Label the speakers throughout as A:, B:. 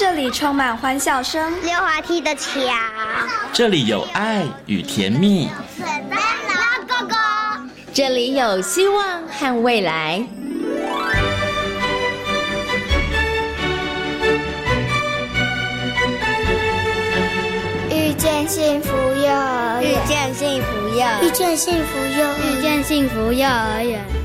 A: 这里充满欢笑声，
B: 溜滑梯的桥，
C: 这里有爱与甜蜜，
B: 哥哥，
D: 这里有希望和未来。
E: 遇见幸福幼儿园，
B: 遇见幸福幼，
E: 遇见幸福幼儿，
F: 遇见幸福幼儿园。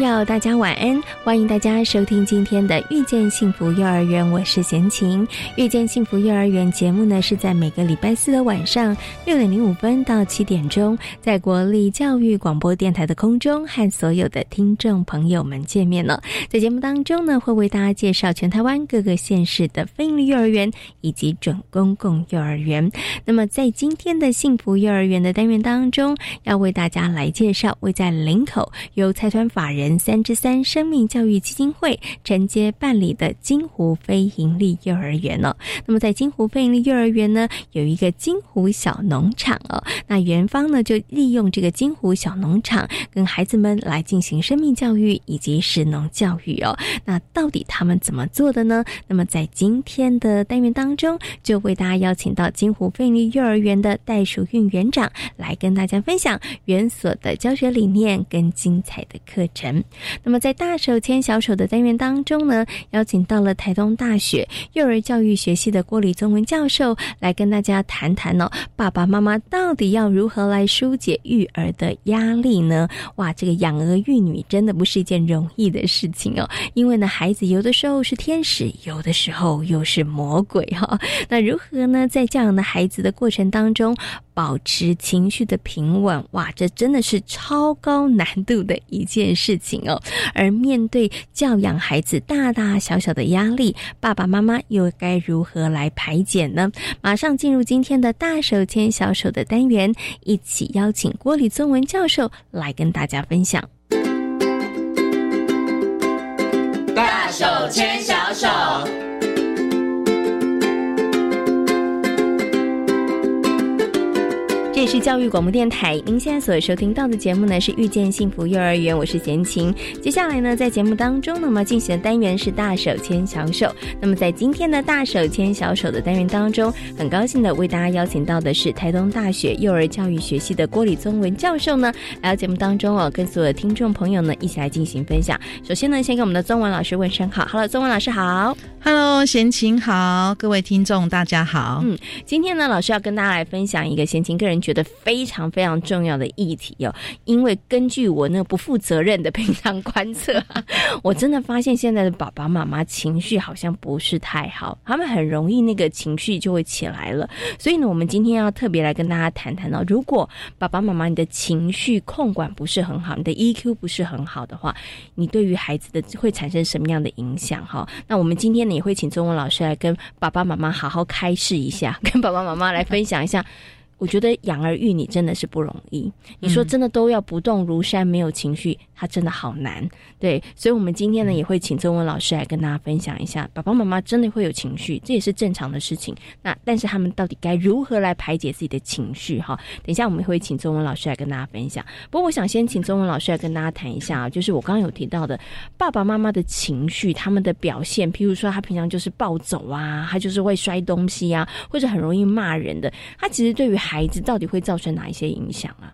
D: 朋友，大家晚安！欢迎大家收听今天的《遇见幸福幼儿园》，我是贤琴。《遇见幸福幼儿园》节目呢，是在每个礼拜四的晚上六点零五分到七点钟，在国立教育广播电台的空中和所有的听众朋友们见面了。在节目当中呢，会为大家介绍全台湾各个县市的非营利幼儿园以及准公共幼儿园。那么，在今天的幸福幼儿园的单元当中，要为大家来介绍位在林口由财团法人。人三之三生命教育基金会承接办理的金湖非营利幼儿园哦。那么在金湖非营利幼儿园呢，有一个金湖小农场哦。那园方呢就利用这个金湖小农场，跟孩子们来进行生命教育以及食农教育哦。那到底他们怎么做的呢？那么在今天的单元当中，就为大家邀请到金湖非营利幼儿园的袋鼠韵园长来跟大家分享园所的教学理念跟精彩的课程。那么，在大手牵小手的单元当中呢，邀请到了台东大学幼儿教育学系的郭李宗文教授来跟大家谈谈哦，爸爸妈妈到底要如何来疏解育儿的压力呢？哇，这个养儿育女真的不是一件容易的事情哦，因为呢，孩子有的时候是天使，有的时候又是魔鬼哈。那如何呢，在教养的孩子的过程当中，保持情绪的平稳？哇，这真的是超高难度的一件事。情哦，而面对教养孩子大大小小的压力，爸爸妈妈又该如何来排解呢？马上进入今天的大手牵小手的单元，一起邀请郭里宗文教授来跟大家分享。
G: 大手牵小手。
D: 这是教育广播电台，您现在所收听到的节目呢是遇见幸福幼儿园，我是贤琴。接下来呢，在节目当中，那么进行的单元是大手牵小手。那么在今天的大手牵小手的单元当中，很高兴的为大家邀请到的是台东大学幼儿教育学系的郭李宗文教授呢，来到节目当中哦，跟所有的听众朋友呢一起来进行分享。首先呢，先跟我们的宗文老师问声好，Hello，宗文老师好
H: ，Hello，贤琴好，各位听众大家好。
D: 嗯，今天呢，老师要跟大家来分享一个贤琴个人觉觉得非常非常重要的议题哦，因为根据我那个不负责任的平常观测，我真的发现现在的爸爸妈妈情绪好像不是太好，他们很容易那个情绪就会起来了。所以呢，我们今天要特别来跟大家谈谈哦，如果爸爸妈妈你的情绪控管不是很好，你的 EQ 不是很好的话，你对于孩子的会产生什么样的影响？哈，那我们今天呢也会请中文老师来跟爸爸妈妈好好开示一下，跟爸爸妈妈来分享一下。我觉得养儿育女真的是不容易。你说真的都要不动如山，没有情绪，他真的好难。对，所以，我们今天呢也会请中文老师来跟大家分享一下，爸爸妈妈真的会有情绪，这也是正常的事情。那但是他们到底该如何来排解自己的情绪？哈，等一下我们会请中文老师来跟大家分享。不过，我想先请中文老师来跟大家谈一下啊，就是我刚刚有提到的爸爸妈妈的情绪，他们的表现，譬如说他平常就是暴走啊，他就是会摔东西啊，或者很容易骂人的，他其实对于孩子到底会造成哪一些影响啊？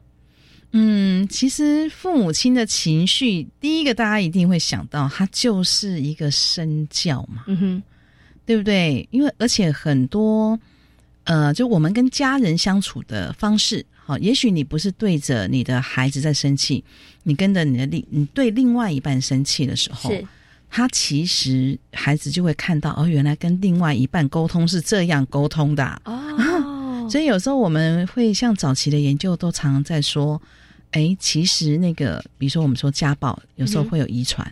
H: 嗯，其实父母亲的情绪，第一个大家一定会想到，他就是一个身教嘛，嗯哼，对不对？因为而且很多，呃，就我们跟家人相处的方式，好，也许你不是对着你的孩子在生气，你跟着你的另，你对另外一半生气的时候，他其实孩子就会看到，哦，原来跟另外一半沟通是这样沟通的，哦。所以有时候我们会像早期的研究都常常在说，哎，其实那个，比如说我们说家暴，有时候会有遗传，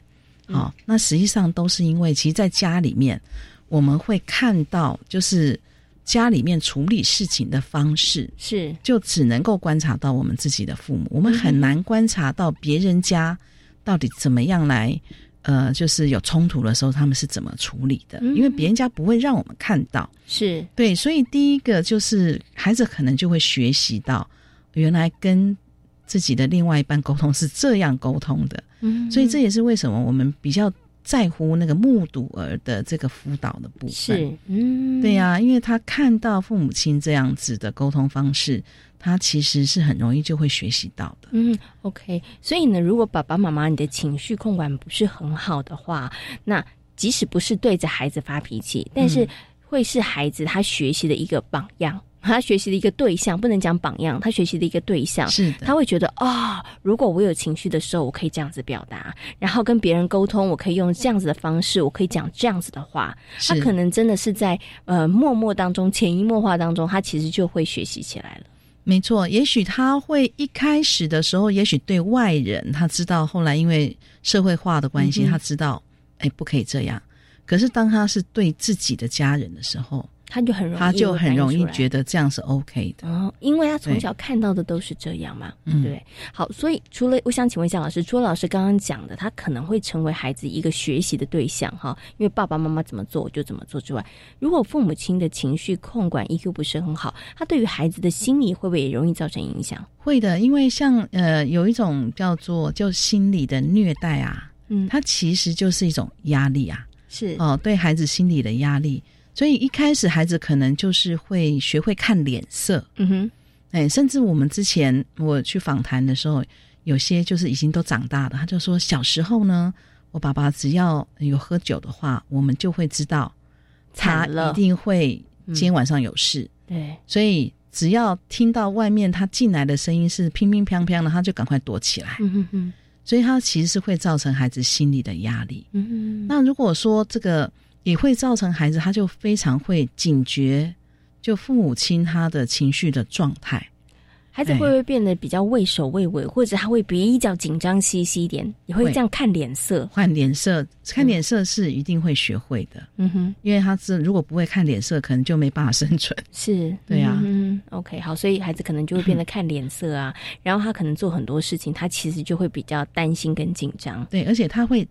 H: 好，那实际上都是因为，其实，在家里面，我们会看到，就是家里面处理事情的方式
D: 是，
H: 就只能够观察到我们自己的父母，我们很难观察到别人家到底怎么样来。呃，就是有冲突的时候，他们是怎么处理的？因为别人家不会让我们看到，
D: 是
H: 对，所以第一个就是孩子可能就会学习到，原来跟自己的另外一半沟通是这样沟通的。嗯，所以这也是为什么我们比较在乎那个目睹儿的这个辅导的部分。
D: 是，嗯，
H: 对呀，因为他看到父母亲这样子的沟通方式。他其实是很容易就会学习到的。
D: 嗯，OK。所以呢，如果爸爸妈妈你的情绪控管不是很好的话，那即使不是对着孩子发脾气，但是会是孩子他学习的一个榜样，他学习的一个对象，不能讲榜样，他学习的一个对象。
H: 是，
D: 他会觉得啊，如果我有情绪的时候，我可以这样子表达，然后跟别人沟通，我可以用这样子的方式，我可以讲这样子的话。他可能真的是在呃默默当中、潜移默化当中，他其实就会学习起来了。
H: 没错，也许他会一开始的时候，也许对外人他知道，后来因为社会化的关系，他知道，哎，不可以这样。可是当他是对自己的家人的时候，
D: 他就很容易，
H: 他就很容易觉得这样是 OK 的
D: 哦，因为他从小看到的都是这样嘛，对。好，所以除了我想请问一下老师，除了老师刚刚讲的，他可能会成为孩子一个学习的对象哈，因为爸爸妈妈怎么做我就怎么做之外，如果父母亲的情绪控管 EQ 不是很好，他对于孩子的心理会不会也容易造成影响？
H: 会的，因为像呃有一种叫做就心理的虐待啊，嗯，它其实就是一种压力啊，
D: 是
H: 哦，对孩子心理的压力。所以一开始孩子可能就是会学会看脸色，嗯哼，哎，甚至我们之前我去访谈的时候，有些就是已经都长大了，他就说小时候呢，我爸爸只要有喝酒的话，我们就会知道他一定会今天晚上有事，
D: 对，
H: 所以只要听到外面他进来的声音是乒乒乓乓的，他就赶快躲起来，嗯哼哼，所以他其实是会造成孩子心理的压力，嗯哼，那如果说这个。也会造成孩子，他就非常会警觉，就父母亲他的情绪的状态，
D: 孩子会不会变得比较畏首畏尾，或者他会比较紧张兮兮一点？也会这样看脸色，
H: 看脸色，看脸色是一定会学会的。嗯哼，因为他是如果不会看脸色，可能就没办法生存。
D: 是，
H: 对呀。
D: 嗯，OK，好，所以孩子可能就会变得看脸色啊，然后他可能做很多事情，他其实就会比较担心跟紧张。
H: 对，而且他会，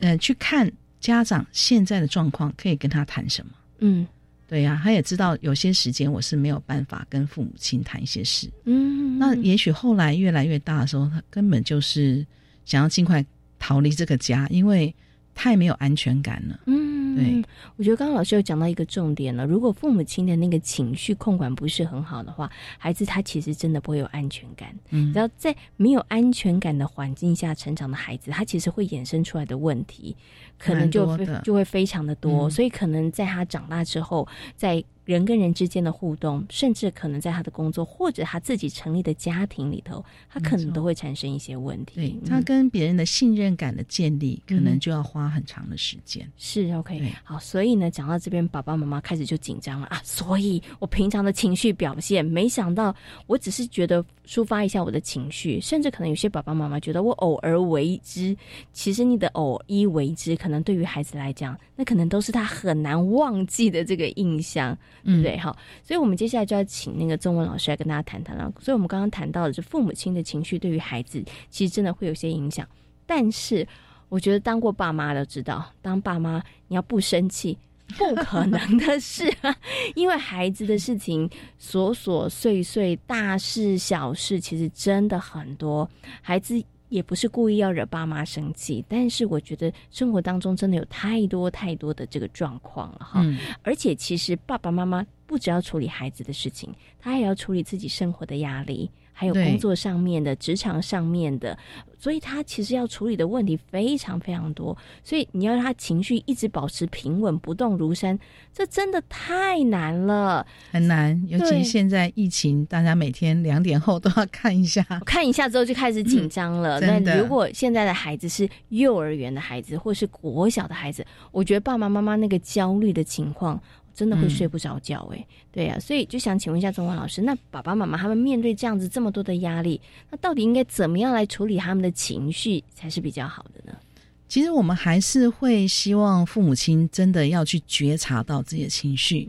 H: 呃，去看。家长现在的状况可以跟他谈什么？嗯，对呀，他也知道有些时间我是没有办法跟父母亲谈一些事。嗯，那也许后来越来越大的时候，他根本就是想要尽快逃离这个家，因为太没有安全感了。嗯。对，
D: 我觉得刚刚老师有讲到一个重点了。如果父母亲的那个情绪控管不是很好的话，孩子他其实真的不会有安全感。嗯，然后在没有安全感的环境下成长的孩子，他其实会衍生出来的问题，可能就就会非常的多。所以可能在他长大之后，在人跟人之间的互动，甚至可能在他的工作或者他自己成立的家庭里头，他可能都会产生一些问题。
H: 对他跟别人的信任感的建立，可能就要花很长的时间。
D: 是 OK，好，所以呢，讲到这边，爸爸妈妈开始就紧张了啊。所以我平常的情绪表现，没想到我只是觉得抒发一下我的情绪，甚至可能有些爸爸妈妈觉得我偶尔为之，其实你的偶一为之，可能对于孩子来讲，那可能都是他很难忘记的这个印象。嗯，对，好，所以我们接下来就要请那个中文老师来跟大家谈谈了。所以我们刚刚谈到的是父母亲的情绪对于孩子，其实真的会有些影响。但是我觉得当过爸妈的知道，当爸妈你要不生气，不可能的事，因为孩子的事情琐琐碎碎、大事小事，其实真的很多，孩子。也不是故意要惹爸妈生气，但是我觉得生活当中真的有太多太多的这个状况了哈。而且其实爸爸妈妈不只要处理孩子的事情，他也要处理自己生活的压力。还有工作上面的、职场上面的，所以他其实要处理的问题非常非常多。所以你要让他情绪一直保持平稳、不动如山，这真的太难了，
H: 很难。尤其现在疫情，大家每天两点后都要看一下，
D: 看一下之后就开始紧张了。那如果现在的孩子是幼儿园的孩子，或是国小的孩子，我觉得爸爸妈妈那个焦虑的情况。真的会睡不着觉哎，对呀，所以就想请问一下中文老师，那爸爸妈妈他们面对这样子这么多的压力，那到底应该怎么样来处理他们的情绪才是比较好的呢？
H: 其实我们还是会希望父母亲真的要去觉察到自己的情绪，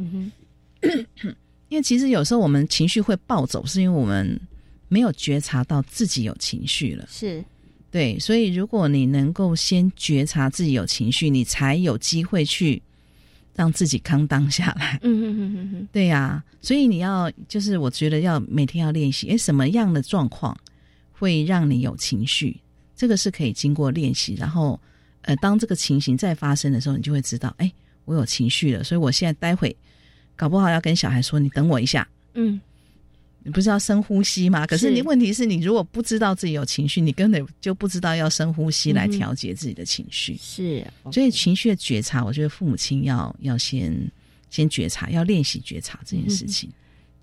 H: 因为其实有时候我们情绪会暴走，是因为我们没有觉察到自己有情绪了。
D: 是。
H: 对，所以如果你能够先觉察自己有情绪，你才有机会去让自己康当下来。嗯嗯嗯嗯嗯，对呀，所以你要就是我觉得要每天要练习，哎，什么样的状况会让你有情绪？这个是可以经过练习，然后呃，当这个情形再发生的时候，你就会知道，哎，我有情绪了，所以我现在待会搞不好要跟小孩说，你等我一下。嗯。你不是要深呼吸吗？可是你问题是你如果不知道自己有情绪，你根本就不知道要深呼吸来调节自己的情绪。
D: 是，
H: 所以情绪的觉察，我觉得父母亲要要先先觉察，要练习觉察这件事情。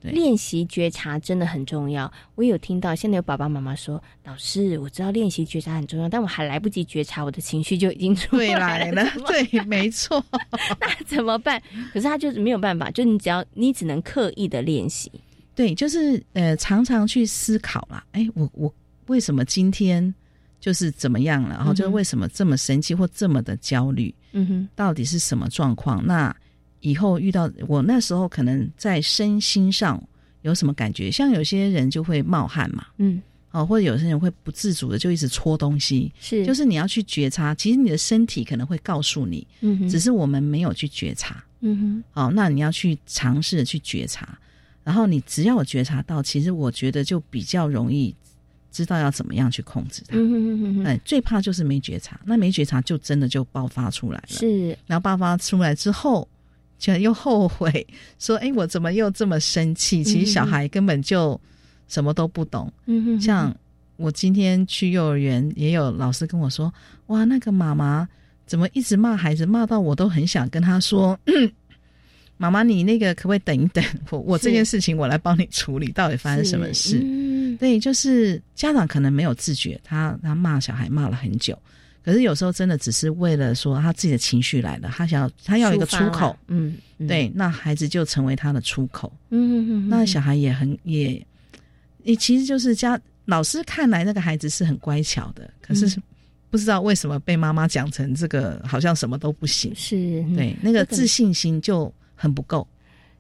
H: 对，
D: 练习觉察真的很重要。我有听到现在有爸爸妈妈说：“老师，我知道练习觉察很重要，但我还来不及觉察，我的情绪就已经出来了。”
H: 对，没错。
D: 那怎么办？可是他就是没有办法，就你只要你只能刻意的练习。
H: 对，就是呃，常常去思考啦。哎，我我为什么今天就是怎么样了？然后就是为什么这么生气或这么的焦虑？嗯哼，到底是什么状况？那以后遇到我那时候可能在身心上有什么感觉？像有些人就会冒汗嘛，嗯，哦，或者有些人会不自主的就一直搓东西，
D: 是，
H: 就是你要去觉察，其实你的身体可能会告诉你，嗯哼，只是我们没有去觉察，嗯哼，好，那你要去尝试的去觉察。然后你只要有觉察到，其实我觉得就比较容易知道要怎么样去控制它。哎，最怕就是没觉察，那没觉察就真的就爆发出来了。
D: 是，
H: 然后爆发出来之后，就又后悔说：“哎，我怎么又这么生气？”其实小孩根本就什么都不懂。嗯哼，像我今天去幼儿园，也有老师跟我说：“哇，那个妈妈怎么一直骂孩子，骂到我都很想跟他说。”妈妈，你那个可不可以等一等？我我这件事情我来帮你处理，到底发生什么事？对，就是家长可能没有自觉，他他骂小孩骂了很久，可是有时候真的只是为了说他自己的情绪来了，他想要他要一个出口，嗯，对，那孩子就成为他的出口，嗯嗯那小孩也很也，你其实就是家老师看来那个孩子是很乖巧的，可是不知道为什么被妈妈讲成这个好像什么都不行，
D: 是
H: 对那个自信心就。很不够，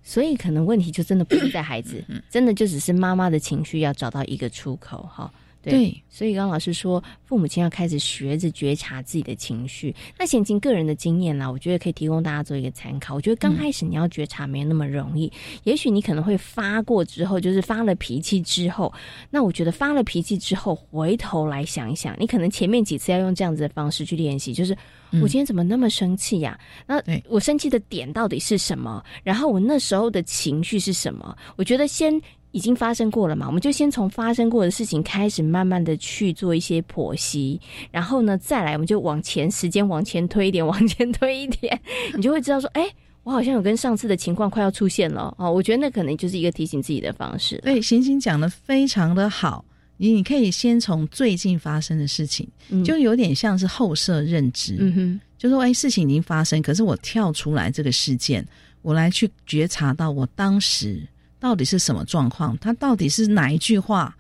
D: 所以可能问题就真的不是在孩子，真的就只是妈妈的情绪要找到一个出口哈。对，所以刚老师说，父母亲要开始学着觉察自己的情绪。那先经个人的经验呢，我觉得可以提供大家做一个参考。我觉得刚开始你要觉察没那么容易，也许你可能会发过之后，就是发了脾气之后，那我觉得发了脾气之后，回头来想一想，你可能前面几次要用这样子的方式去练习，就是我今天怎么那么生气呀？那我生气的点到底是什么？然后我那时候的情绪是什么？我觉得先。已经发生过了嘛？我们就先从发生过的事情开始，慢慢的去做一些剖析，然后呢，再来我们就往前时间往前推一点，往前推一点，你就会知道说，哎，我好像有跟上次的情况快要出现了哦。我觉得那可能就是一个提醒自己的方式。
H: 对，行行讲的非常的好，你你可以先从最近发生的事情，就有点像是后设认知，嗯哼，就说哎，事情已经发生，可是我跳出来这个事件，我来去觉察到我当时。到底是什么状况？他到底是哪一句话？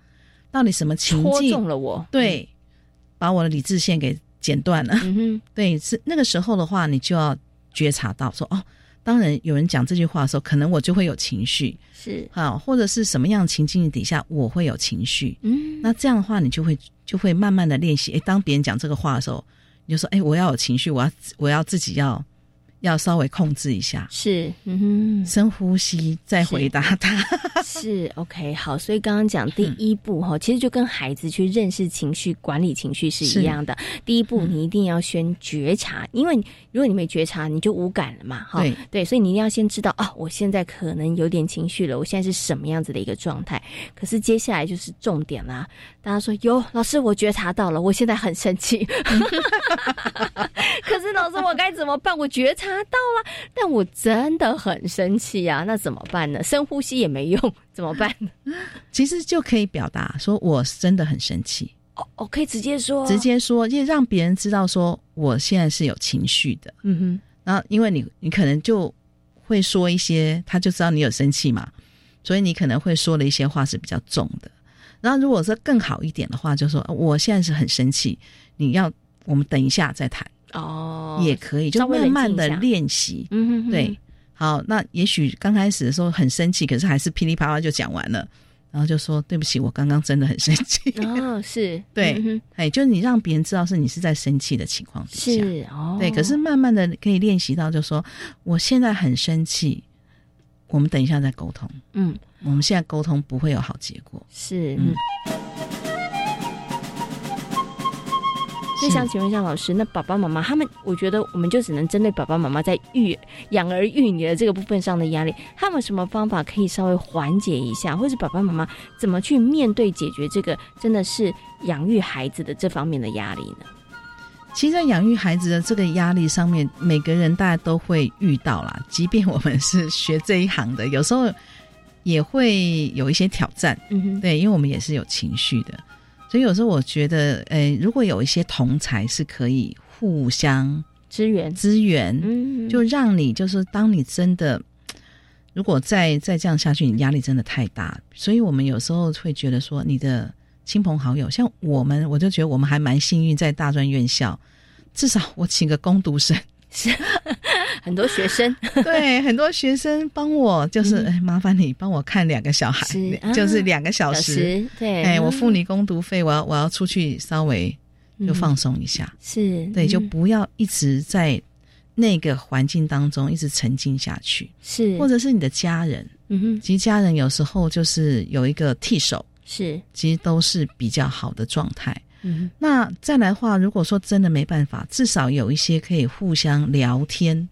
H: 到底什么情境？
D: 中了我？
H: 对，把我的理智线给剪断了。嗯哼，对，是那个时候的话，你就要觉察到说，哦，当然有人讲这句话的时候，可能我就会有情绪，
D: 是
H: 好，或者是什么样情境底下我会有情绪。嗯，那这样的话，你就会就会慢慢的练习。哎，当别人讲这个话的时候，你就说，哎，我要有情绪，我要我要自己要。要稍微控制一下，
D: 是，嗯哼，
H: 深呼吸再回答他，
D: 是 OK 好。所以刚刚讲第一步哈，其实就跟孩子去认识情绪、管理情绪是一样的。第一步你一定要先觉察，因为如果你没觉察，你就无感了嘛，哈。
H: 对
D: 对，所以你一定要先知道啊，我现在可能有点情绪了，我现在是什么样子的一个状态。可是接下来就是重点啦，大家说哟老师，我觉察到了，我现在很生气。可是老师，我该怎么办？我觉察。拿到了，但我真的很生气啊！那怎么办呢？深呼吸也没用，怎么办？
H: 其实就可以表达说，我真的很生气。
D: 哦，我可以直接说，
H: 直接说，就让别人知道说，我现在是有情绪的。嗯哼。然后，因为你，你可能就会说一些，他就知道你有生气嘛，所以你可能会说的一些话是比较重的。然后，如果说更好一点的话，就说我现在是很生气，你要我们等一下再谈。哦，也可以，就慢慢的练习。嗯哼，对，好，那也许刚开始的时候很生气，可是还是噼里啪啦就讲完了。然后就说对不起，我刚刚真的很生气。
D: 哦，是
H: 对，哎，就是你让别人知道是你是在生气的情况底
D: 下，是哦，
H: 对。可是慢慢的可以练习到，就说我现在很生气，我们等一下再沟通。嗯，我们现在沟通不会有好结果。
D: 是。就想请问一下老师，那爸爸妈妈他们，我觉得我们就只能针对爸爸妈妈在育养儿育女的这个部分上的压力，他们什么方法可以稍微缓解一下，或者爸爸妈妈怎么去面对解决这个真的是养育孩子的这方面的压力呢？
H: 其实，在养育孩子的这个压力上面，每个人大家都会遇到啦。即便我们是学这一行的，有时候也会有一些挑战。嗯哼，对，因为我们也是有情绪的。所以有时候我觉得，诶，如果有一些同才是可以互相
D: 支援、
H: 支援，嗯，就让你就是当你真的，如果再再这样下去，你压力真的太大。所以我们有时候会觉得说，你的亲朋好友，像我们，我就觉得我们还蛮幸运，在大专院校，至少我请个攻读生。
D: 是 很多学生，
H: 对很多学生帮我，就是哎，麻烦你帮我看两个小孩，就是两个小时，
D: 对，
H: 哎，我付你工读费，我要我要出去稍微就放松一下，
D: 是
H: 对，就不要一直在那个环境当中一直沉浸下去，
D: 是，
H: 或者是你的家人，嗯哼，其实家人有时候就是有一个替手，
D: 是，
H: 其实都是比较好的状态。嗯，那再来的话，如果说真的没办法，至少有一些可以互相聊天，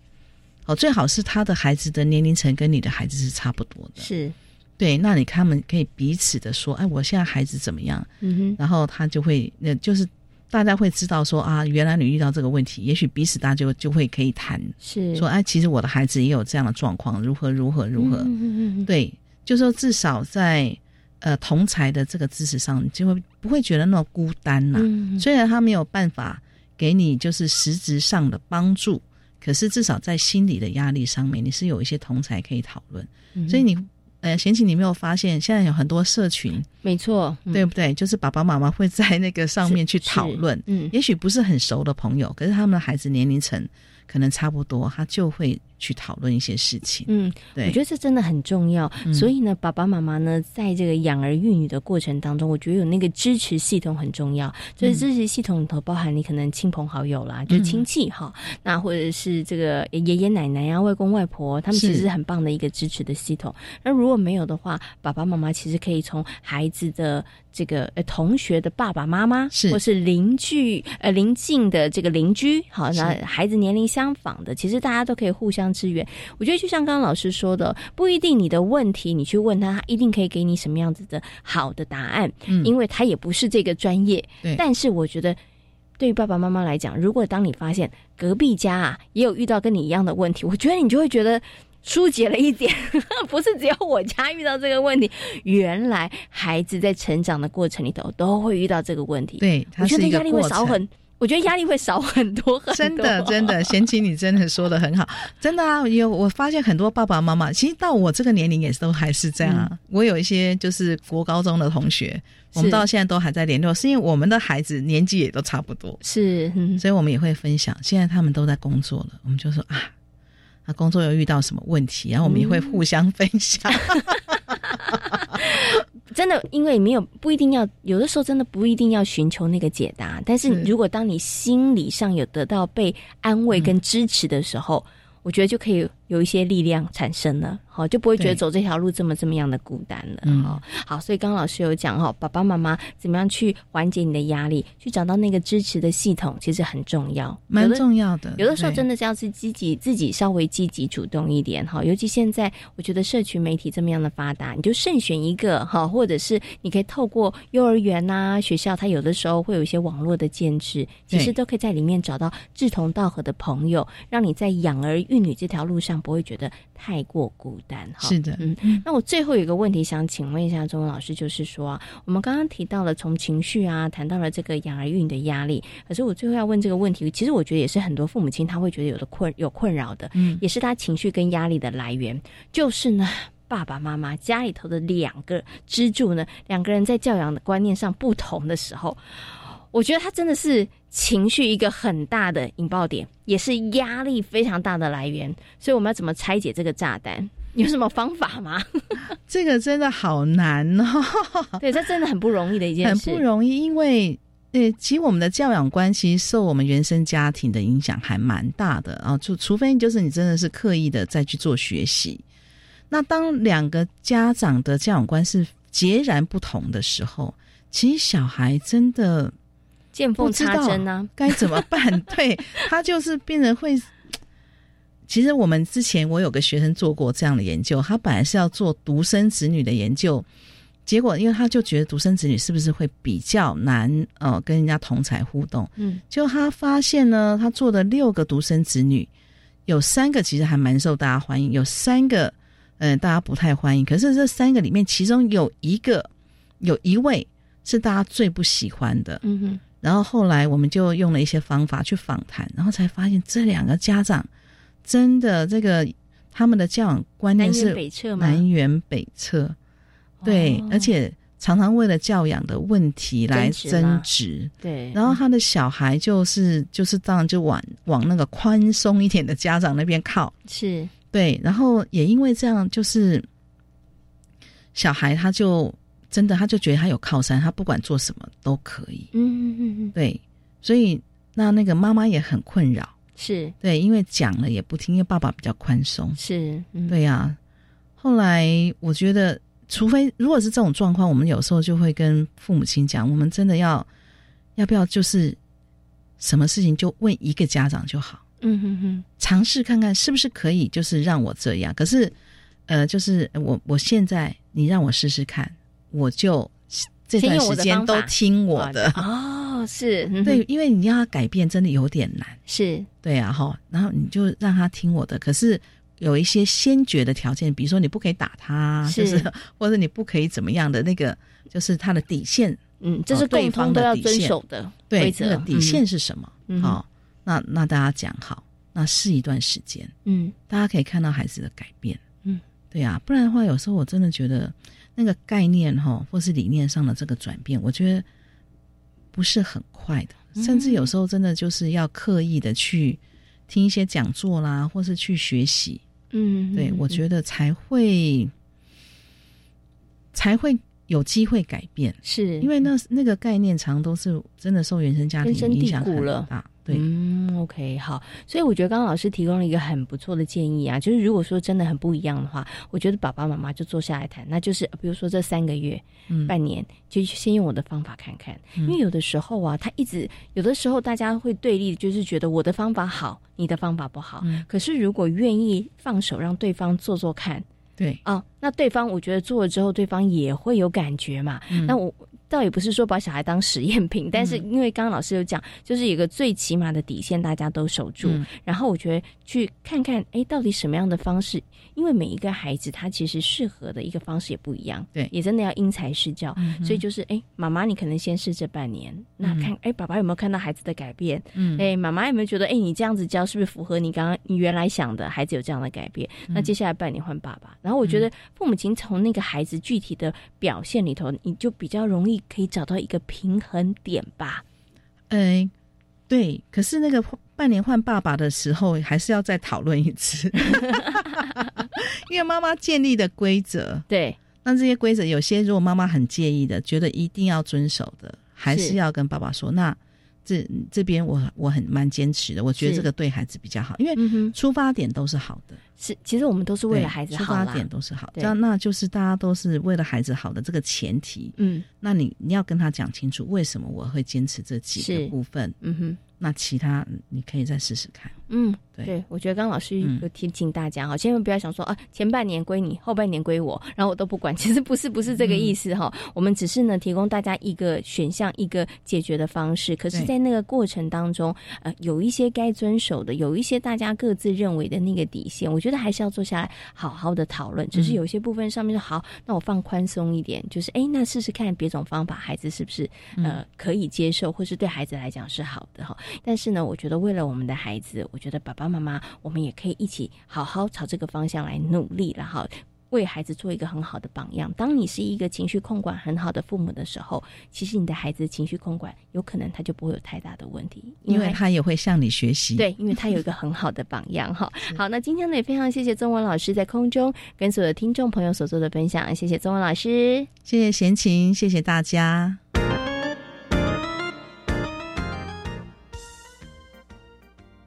H: 哦，最好是他的孩子的年龄层跟你的孩子是差不多的，
D: 是，
H: 对，那你他们可以彼此的说，哎，我现在孩子怎么样？嗯哼，然后他就会，那就是大家会知道说啊，原来你遇到这个问题，也许彼此大家就就会可以谈，
D: 是，
H: 说哎，其实我的孩子也有这样的状况，如何如何如何，嗯嗯对，就说至少在。呃，同才的这个知识上，就会不会觉得那么孤单呐？虽然他没有办法给你就是实质上的帮助，可是至少在心理的压力上面，你是有一些同才可以讨论。所以你呃，贤琴，你没有发现现在有很多社群，
D: 没错，
H: 对不对？就是爸爸妈妈会在那个上面去讨论，嗯，也许不是很熟的朋友，可是他们的孩子年龄层可能差不多，他就会。去讨论一些事情，
D: 嗯，对，我觉得这真的很重要。所以呢，爸爸妈妈呢，在这个养儿育女的过程当中，我觉得有那个支持系统很重要。就是支持系统里头包含你可能亲朋好友啦，就亲戚哈，那或者是这个爷爷奶奶呀、外公外婆，他们其实是很棒的一个支持的系统。那如果没有的话，爸爸妈妈其实可以从孩子的这个呃同学的爸爸妈妈，
H: 是
D: 或是邻居呃邻近的这个邻居，好，那孩子年龄相仿的，其实大家都可以互相。支援，我觉得就像刚刚老师说的，不一定你的问题你去问他，他一定可以给你什么样子的好的答案，嗯，因为他也不是这个专业。
H: 对，
D: 但是我觉得对于爸爸妈妈来讲，如果当你发现隔壁家啊也有遇到跟你一样的问题，我觉得你就会觉得疏解了一点，不是只有我家遇到这个问题，原来孩子在成长的过程里头都会遇到这个问题，
H: 对，
D: 我觉得压力会少很。我觉得压力会少很多，很多。
H: 真的，真的，贤妻，你真的说的很好，真的啊！有我发现很多爸爸妈妈，其实到我这个年龄也都还是这样啊。我有一些就是国高中的同学，我们到现在都还在联络，是因为我们的孩子年纪也都差不多，
D: 是，
H: 所以我们也会分享。现在他们都在工作了，我们就说啊，他工作又遇到什么问题，然后我们也会互相分享。
D: 真的，因为没有不一定要，有的时候真的不一定要寻求那个解答。但是如果当你心理上有得到被安慰跟支持的时候，我觉得就可以。有一些力量产生了，好就不会觉得走这条路这么这么样的孤单了。嗯，好，所以刚刚老师有讲哈，爸爸妈妈怎么样去缓解你的压力，去找到那个支持的系统，其实很重要，
H: 蛮重要的。
D: 有的时候真的是要是积极，自己稍微积极主动一点哈。尤其现在，我觉得社群媒体这么样的发达，你就慎选一个哈，或者是你可以透过幼儿园呐、学校，它有的时候会有一些网络的建制，其实都可以在里面找到志同道合的朋友，让你在养儿育女这条路上。不会觉得太过孤单
H: 哈。是的，
D: 嗯，那我最后有一个问题想请问一下钟文老师，就是说，我们刚刚提到了从情绪啊，谈到了这个养儿育女的压力，可是我最后要问这个问题，其实我觉得也是很多父母亲他会觉得有的困有困扰的，嗯，也是他情绪跟压力的来源，就是呢，爸爸妈妈家里头的两个支柱呢，两个人在教养的观念上不同的时候。我觉得他真的是情绪一个很大的引爆点，也是压力非常大的来源。所以我们要怎么拆解这个炸弹？有什么方法吗？
H: 这个真的好难哦。
D: 对，这真的很不容易的一件
H: 事，很不容易，因为呃，其实我们的教养关系受我们原生家庭的影响还蛮大的啊。就除非就是你真的是刻意的再去做学习，那当两个家长的教养观是截然不同的时候，其实小孩真的
D: 见缝插针呢，
H: 该怎么办？对他就是病人会。其实我们之前我有个学生做过这样的研究，他本来是要做独生子女的研究，结果因为他就觉得独生子女是不是会比较难呃跟人家同才互动，嗯，就他发现呢，他做的六个独生子女，有三个其实还蛮受大家欢迎，有三个嗯大家不太欢迎，可是这三个里面其中有一个有一位是大家最不喜欢的，嗯哼，然后后来我们就用了一些方法去访谈，然后才发现这两个家长。真的，这个他们的教养观念是南辕北辙，对，而且常常为了教养的问题来争执，
D: 对。
H: 然后他的小孩就是就是当然就往往那个宽松一点的家长那边靠，
D: 是
H: 对。然后也因为这样，就是小孩他就真的他就觉得他有靠山，他不管做什么都可以，嗯嗯嗯嗯，对。所以那那个妈妈也很困扰。
D: 是
H: 对，因为讲了也不听，因为爸爸比较宽松。
D: 是，
H: 对呀。后来我觉得，除非如果是这种状况，我们有时候就会跟父母亲讲，我们真的要要不要就是什么事情就问一个家长就好。嗯哼哼，尝试看看是不是可以，就是让我这样。可是，呃，就是我我现在你让我试试看，我就这段时间都听我的
D: 哦。是
H: 对，因为你要他改变，真的有点难。
D: 是
H: 对啊，哈，然后你就让他听我的。可是有一些先决的条件，比如说你不可以打他，就是或者你不可以怎么样的那个，就是他的底线。
D: 嗯，这是对方都要遵守的规则。
H: 底线是什么？好，那那大家讲好，那试一段时间。嗯，大家可以看到孩子的改变。嗯，对啊，不然的话，有时候我真的觉得那个概念哈，或是理念上的这个转变，我觉得。不是很快的，甚至有时候真的就是要刻意的去听一些讲座啦，或是去学习。嗯，对，我觉得才会才会有机会改变。
D: 是
H: 因为那那个概念常都是真的受原生家庭影响很大。
D: 嗯，OK，好，所以我觉得刚刚老师提供了一个很不错的建议啊，就是如果说真的很不一样的话，我觉得爸爸妈妈就坐下来谈，那就是比如说这三个月、半年，就先用我的方法看看，因为有的时候啊，他一直有的时候大家会对立，就是觉得我的方法好，你的方法不好。可是如果愿意放手让对方做做看，
H: 对。
D: 啊，那对方我觉得做了之后，对方也会有感觉嘛。那我。倒也不是说把小孩当实验品，但是因为刚刚老师有讲，就是有个最起码的底线，大家都守住。然后我觉得去看看，哎，到底什么样的方式？因为每一个孩子他其实适合的一个方式也不一样，
H: 对，
D: 也真的要因材施教。所以就是，哎，妈妈你可能先试这半年，那看，哎，爸爸有没有看到孩子的改变？嗯，哎，妈妈有没有觉得，哎，你这样子教是不是符合你刚刚你原来想的？孩子有这样的改变，那接下来半年换爸爸。然后我觉得父母亲从那个孩子具体的表现里头，你就比较容易可以找到一个平衡点吧。
H: 哎，对，可是那个。半年换爸爸的时候，还是要再讨论一次，因为妈妈建立的规则，
D: 对，
H: 那这些规则有些如果妈妈很介意的，觉得一定要遵守的，还是要跟爸爸说。那这这边我我很蛮坚持的，我觉得这个对孩子比较好，因为出发点都是好的。
D: 是，其实我们都是为了孩子
H: 好，出发点都是好，这样那就是大家都是为了孩子好的这个前提。嗯，那你你要跟他讲清楚，为什么我会坚持这几个部分？嗯哼。那其他你可以再试试看。嗯，
D: 对，我觉得刚刚老师有提醒大家哈，千万不要想说啊，前半年归你，后半年归我，然后我都不管。其实不是，不是这个意思哈。我们只是呢，提供大家一个选项，一个解决的方式。可是，在那个过程当中，呃，有一些该遵守的，有一些大家各自认为的那个底线，我觉得还是要坐下来好好的讨论。只是有些部分上面说好，那我放宽松一点，就是哎，那试试看别种方法，孩子是不是呃可以接受，或是对孩子来讲是好的哈。但是呢，我觉得为了我们的孩子，我觉得爸爸妈妈，我们也可以一起好好朝这个方向来努力然后。为孩子做一个很好的榜样。当你是一个情绪控管很好的父母的时候，其实你的孩子情绪控管有可能他就不会有太大的问题，
H: 因为他也会向你学习。
D: 对，因为他有一个很好的榜样哈。好，那今天呢也非常谢谢中文老师在空中跟所有的听众朋友所做的分享，谢谢中文老师，
H: 谢谢贤琴，谢谢大家。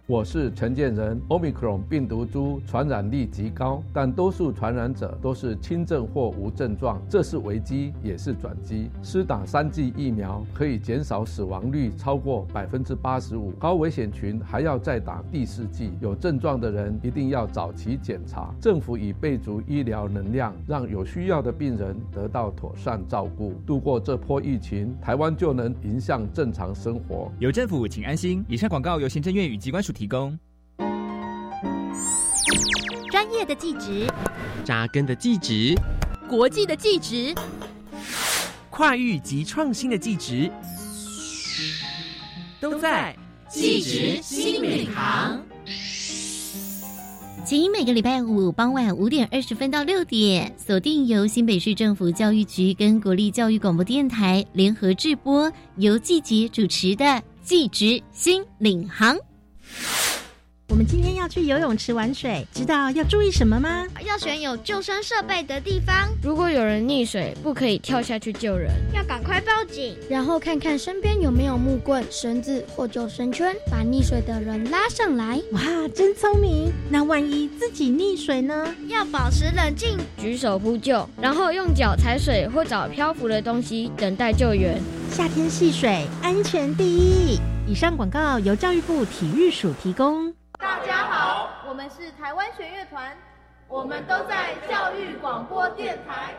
I: 我是陈建仁。Omicron 病毒株传染力极高，但多数传染者都是轻症或无症状，这是危机也是转机。施打三剂疫苗可以减少死亡率超过百分之八十五，高危险群还要再打第四剂。有症状的人一定要早期检查。政府已备足医疗能量，让有需要的病人得到妥善照顾，度过这波疫情，台湾就能迎向正常生活。
J: 有政府，请安心。以上广告由行政院与机关署。提供。
K: 专业的技职，
L: 扎根的技职，
K: 国际的技职，
L: 跨域及创新的技职，都在
G: 技职新领航。
K: 请每个礼拜五傍晚五点二十分到六点，锁定由新北市政府教育局跟国立教育广播电台联合制播，由季杰主持的《记职新领航》。
M: 我们今天要去游泳池玩水，知道要注意什么吗？
B: 要选有救生设备的地方。
F: 如果有人溺水，不可以跳下去救人，
B: 要赶快报警。
N: 然后看看身边有没有木棍、绳子或救生圈，把溺水的人拉上来。
M: 哇，真聪明！那万一自己溺水呢？
B: 要保持冷静，
F: 举手呼救，然后用脚踩水或找漂浮的东西等待救援。
M: 夏天戏水，安全第一。以上广告由教育部体育署提供。
O: 大家好，我们是台湾弦乐团，我们都在教育广播电台。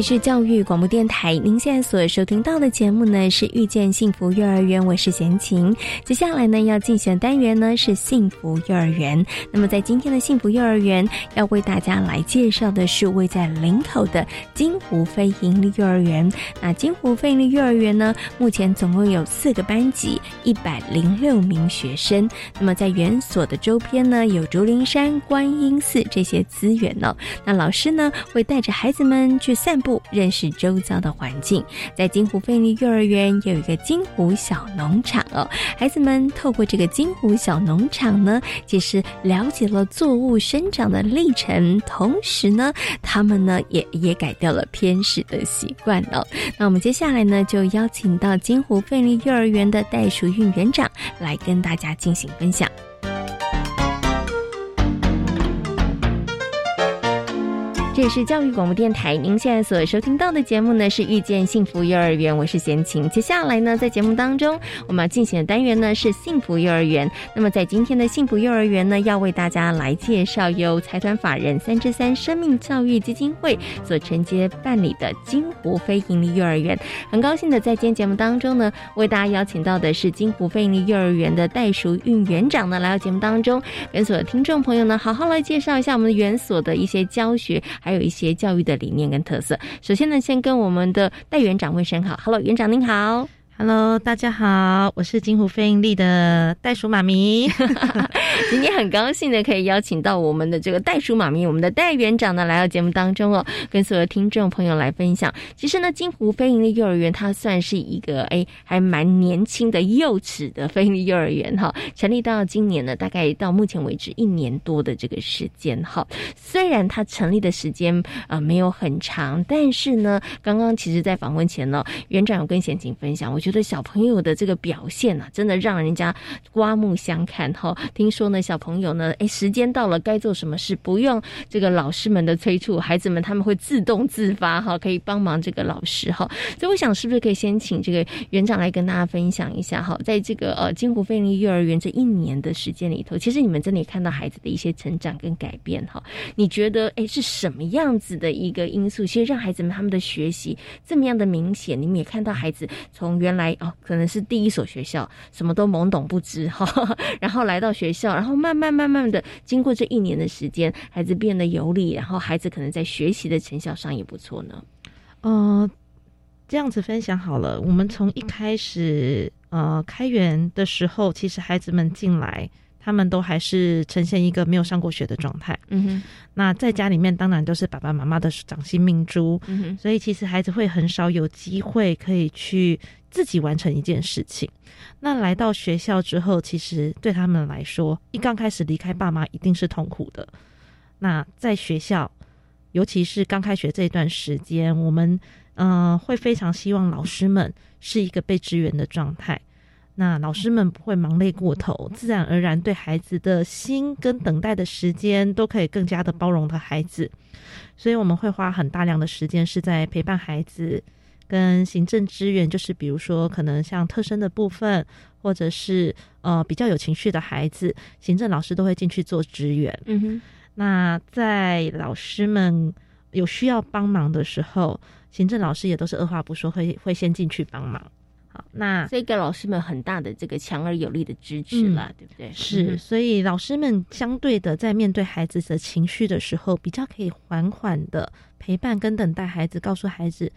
D: 是教育广播电台，您现在所收听到的节目呢是遇见幸福幼儿园，我是贤琴。接下来呢要进行的单元呢是幸福幼儿园。那么在今天的幸福幼儿园，要为大家来介绍的是位在林口的金湖非营利幼儿园。那金湖非营利幼儿园呢，目前总共有四个班级，一百零六名学生。那么在园所的周边呢，有竹林山、观音寺这些资源呢。那老师呢会带着孩子们去散步。认识周遭的环境，在金湖费力幼儿园有一个金湖小农场哦。孩子们透过这个金湖小农场呢，其实了解了作物生长的历程，同时呢，他们呢也也改掉了偏食的习惯哦。那我们接下来呢，就邀请到金湖费力幼儿园的袋鼠韵园长来跟大家进行分享。这里是教育广播电台，您现在所收听到的节目呢是遇见幸福幼儿园，我是贤琴。接下来呢，在节目当中，我们要进行的单元呢是幸福幼儿园。那么在今天的幸福幼儿园呢，要为大家来介绍由财团法人三之三生命教育基金会所承接办理的金湖非营利幼儿园。很高兴的在今天节目当中呢，为大家邀请到的是金湖非营利幼儿园的戴淑运园长呢来到节目当中，跟所有听众朋友呢好好来介绍一下我们的园所的一些教学。有一些教育的理念跟特色。首先呢，先跟我们的戴园长问声好，Hello，园长您好。
P: Hello，大家好，我是金湖飞盈利的袋鼠妈咪。
D: 今天很高兴的可以邀请到我们的这个袋鼠妈咪，我们的袋园长呢来到节目当中哦，跟所有听众朋友来分享。其实呢，金湖飞盈利幼儿园它算是一个哎还蛮年轻的幼齿的飞盈幼儿园哈，成立到今年呢，大概到目前为止一年多的这个时间哈。虽然它成立的时间啊没有很长，但是呢，刚刚其实在访问前呢，园长有跟贤琴分享，我觉得。小朋友的这个表现啊，真的让人家刮目相看哈。听说呢，小朋友呢，哎，时间到了该做什么事，不用这个老师们的催促，孩子们他们会自动自发哈，可以帮忙这个老师哈。所以我想，是不是可以先请这个园长来跟大家分享一下哈，在这个呃金湖菲利幼儿园这一年的时间里头，其实你们真的也看到孩子的一些成长跟改变哈。你觉得哎是什么样子的一个因素，其实让孩子们他们的学习这么样的明显？你们也看到孩子从原来哦可能是第一所学校，什么都懵懂不知哈，然后来到学校，然后慢慢慢慢的经过这一年的时间，孩子变得有理，然后孩子可能在学习的成效上也不错呢。
P: 嗯。这样子分享好了，我们从一开始呃开源的时候，其实孩子们进来，他们都还是呈现一个没有上过学的状态。嗯哼，那在家里面当然都是爸爸妈妈的掌心明珠，嗯哼，所以其实孩子会很少有机会可以去自己完成一件事情。那来到学校之后，其实对他们来说，一刚开始离开爸妈一定是痛苦的。那在学校，尤其是刚开学这一段时间，我们。嗯，会非常希望老师们是一个被支援的状态。那老师们不会忙累过头，自然而然对孩子的心跟等待的时间都可以更加的包容的孩子。所以我们会花很大量的时间是在陪伴孩子，跟行政支援，就是比如说可能像特生的部分，或者是呃比较有情绪的孩子，行政老师都会进去做支援。嗯哼。那在老师们有需要帮忙的时候。行政老师也都是二话不说，会会先进去帮忙。好，那
D: 所以给老师们很大的这个强而有力的支持了，对不对？
P: 是，所以老师们相对的在面对孩子的情绪的时候，比较可以缓缓的陪伴跟等待孩子，告诉孩子。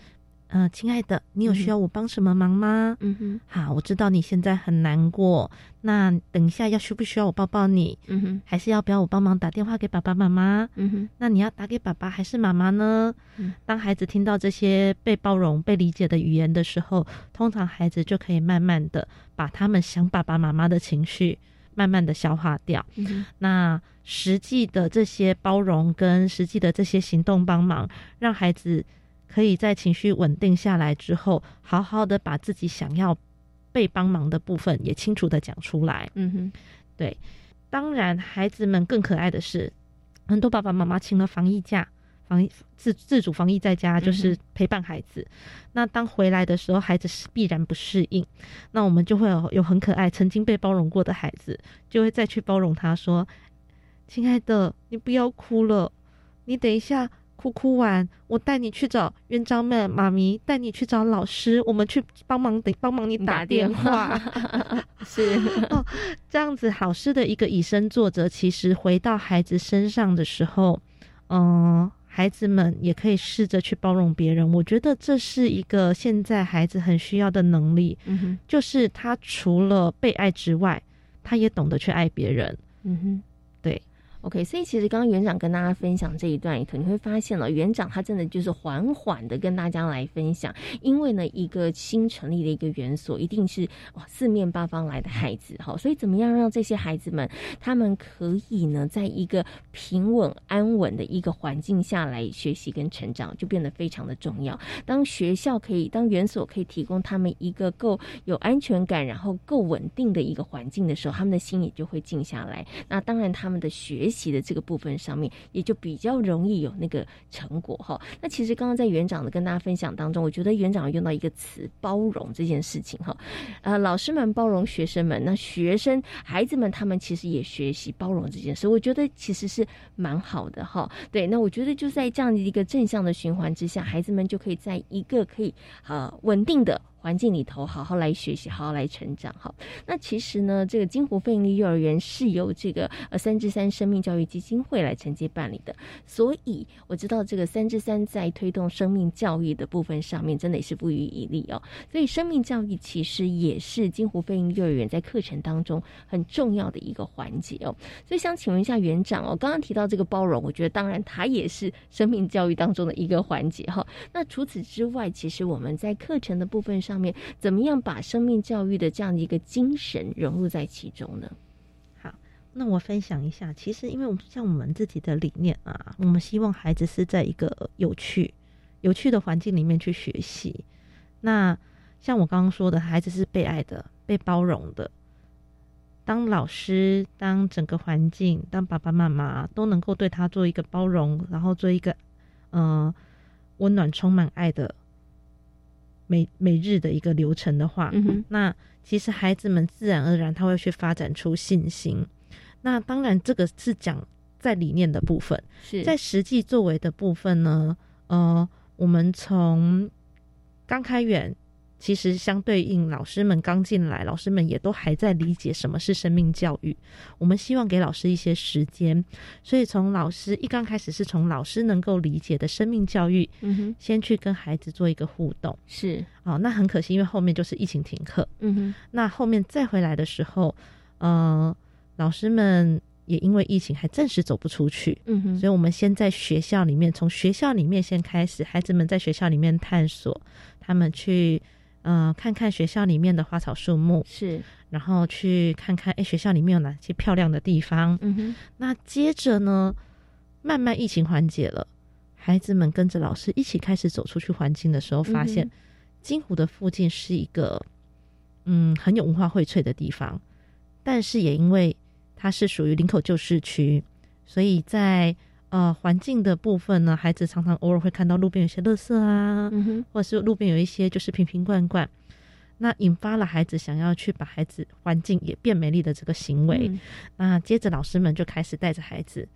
P: 嗯，亲爱的，你有需要我帮什么忙吗？嗯哼，好，我知道你现在很难过。那等一下要需不需要我抱抱你？嗯哼，还是要不要我帮忙打电话给爸爸妈妈？嗯哼，那你要打给爸爸还是妈妈呢？当孩子听到这些被包容、被理解的语言的时候，通常孩子就可以慢慢的把他们想爸爸妈妈的情绪慢慢的消化掉。那实际的这些包容跟实际的这些行动帮忙，让孩子。可以在情绪稳定下来之后，好好的把自己想要被帮忙的部分也清楚的讲出来。嗯哼，对。当然，孩子们更可爱的是，很多爸爸妈妈请了防疫假，防疫自自主防疫在家，就是陪伴孩子。那当回来的时候，孩子是必然不适应，那我们就会有有很可爱曾经被包容过的孩子，就会再去包容他说：“亲爱的，你不要哭了，你等一下。”哭哭完，我带你去找园长们、妈咪，带你去找老师，我们去帮忙，得帮忙你打电话。
D: 是
P: 哦，这样子，老师的一个以身作则，其实回到孩子身上的时候，嗯，孩子们也可以试着去包容别人。我觉得这是一个现在孩子很需要的能力，嗯哼，就是他除了被爱之外，他也懂得去爱别人。嗯哼，对。
D: OK，所以其实刚刚园长跟大家分享这一段里头，你会发现了园长他真的就是缓缓的跟大家来分享，因为呢一个新成立的一个园所，一定是哇四面八方来的孩子哈，所以怎么样让这些孩子们他们可以呢在一个平稳安稳的一个环境下来学习跟成长，就变得非常的重要。当学校可以，当园所可以提供他们一个够有安全感，然后够稳定的一个环境的时候，他们的心也就会静下来。那当然他们的学习的这个部分上面，也就比较容易有那个成果哈。那其实刚刚在园长的跟大家分享当中，我觉得园长用到一个词“包容”这件事情哈。呃，老师们包容学生们，那学生孩子们他们其实也学习包容这件事，我觉得其实是蛮好的哈。对，那我觉得就在这样的一个正向的循环之下，孩子们就可以在一个可以呃稳定的。环境里头好好来学习，好好来成长。好，那其实呢，这个金湖费力幼儿园是由这个呃三至三生命教育基金会来承接办理的，所以我知道这个三至三在推动生命教育的部分上面，真的也是不遗余力哦。所以生命教育其实也是金湖费力幼儿园在课程当中很重要的一个环节哦。所以想请问一下园长哦，刚刚提到这个包容，我觉得当然它也是生命教育当中的一个环节哈。那除此之外，其实我们在课程的部分上。上面怎么样把生命教育的这样的一个精神融入在其中呢？
P: 好，那我分享一下。其实，因为我们像我们自己的理念啊，我们希望孩子是在一个有趣、有趣的环境里面去学习。那像我刚刚说的，孩子是被爱的、被包容的。当老师、当整个环境、当爸爸妈妈都能够对他做一个包容，然后做一个嗯温暖、充满爱的每每日的一个流程的话，那其实孩子们自然而然他会去发展出信心。那当然，这个是讲在理念的部分，在实际作为的部分呢，呃，我们从刚开园。其实相对应，老师们刚进来，老师们也都还在理解什么是生命教育。我们希望给老师一些时间，所以从老师一刚开始是从老师能够理解的生命教育，嗯哼，先去跟孩子做一个互动。
D: 是
P: 哦，那很可惜，因为后面就是疫情停课。嗯哼，那后面再回来的时候，呃，老师们也因为疫情还暂时走不出去。嗯哼，所以我们先在学校里面，从学校里面先开始，孩子们在学校里面探索，他们去。嗯，看看学校里面的花草树木
D: 是，
P: 然后去看看哎，学校里面有哪些漂亮的地方。嗯哼，那接着呢，慢慢疫情缓解了，孩子们跟着老师一起开始走出去环境的时候，发现金湖的附近是一个嗯很有文化荟萃的地方，但是也因为它是属于林口旧市区，所以在。呃，环境的部分呢，孩子常常偶尔会看到路边有些垃圾啊，或者是路边有一些就是瓶瓶罐罐，那引发了孩子想要去把孩子环境也变美丽的这个行为。那接着老师们就开始带着孩子，